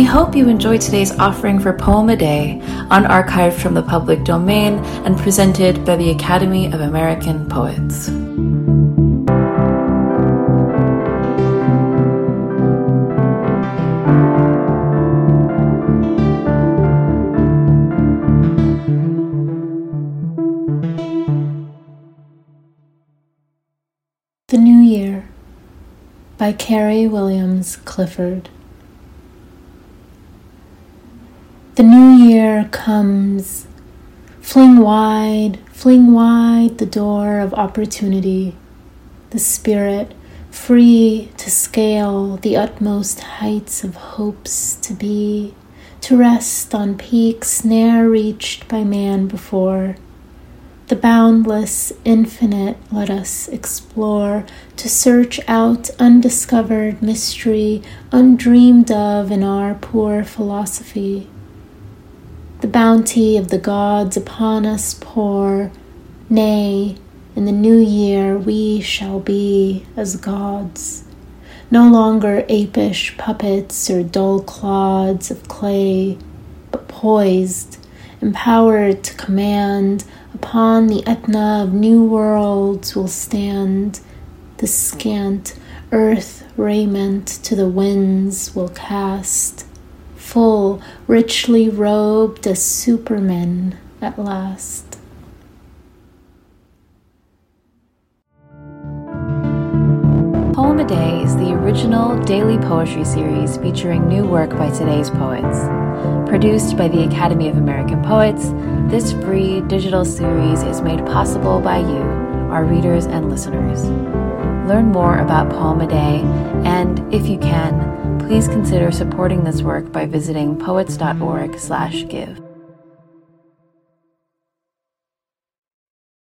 We hope you enjoyed today's offering for Poem a Day, unarchived from the public domain and presented by the Academy of American Poets. The New Year by Carrie Williams Clifford. The new year comes. Fling wide, fling wide the door of opportunity, the spirit free to scale the utmost heights of hopes to be, to rest on peaks ne'er reached by man before. The boundless infinite let us explore, to search out undiscovered mystery, undreamed of in our poor philosophy the bounty of the gods upon us pour. Nay, in the new year we shall be as gods, no longer apish puppets or dull clods of clay, but poised, empowered to command, upon the Etna of new worlds will stand, the scant earth raiment to the winds will cast full, richly robed as supermen at last. Poem a Day is the original daily poetry series featuring new work by today's poets. Produced by the Academy of American Poets, this free digital series is made possible by you, our readers and listeners. Learn more about Poem a Day, and if you can, please consider supporting this work by visiting poets.org/give.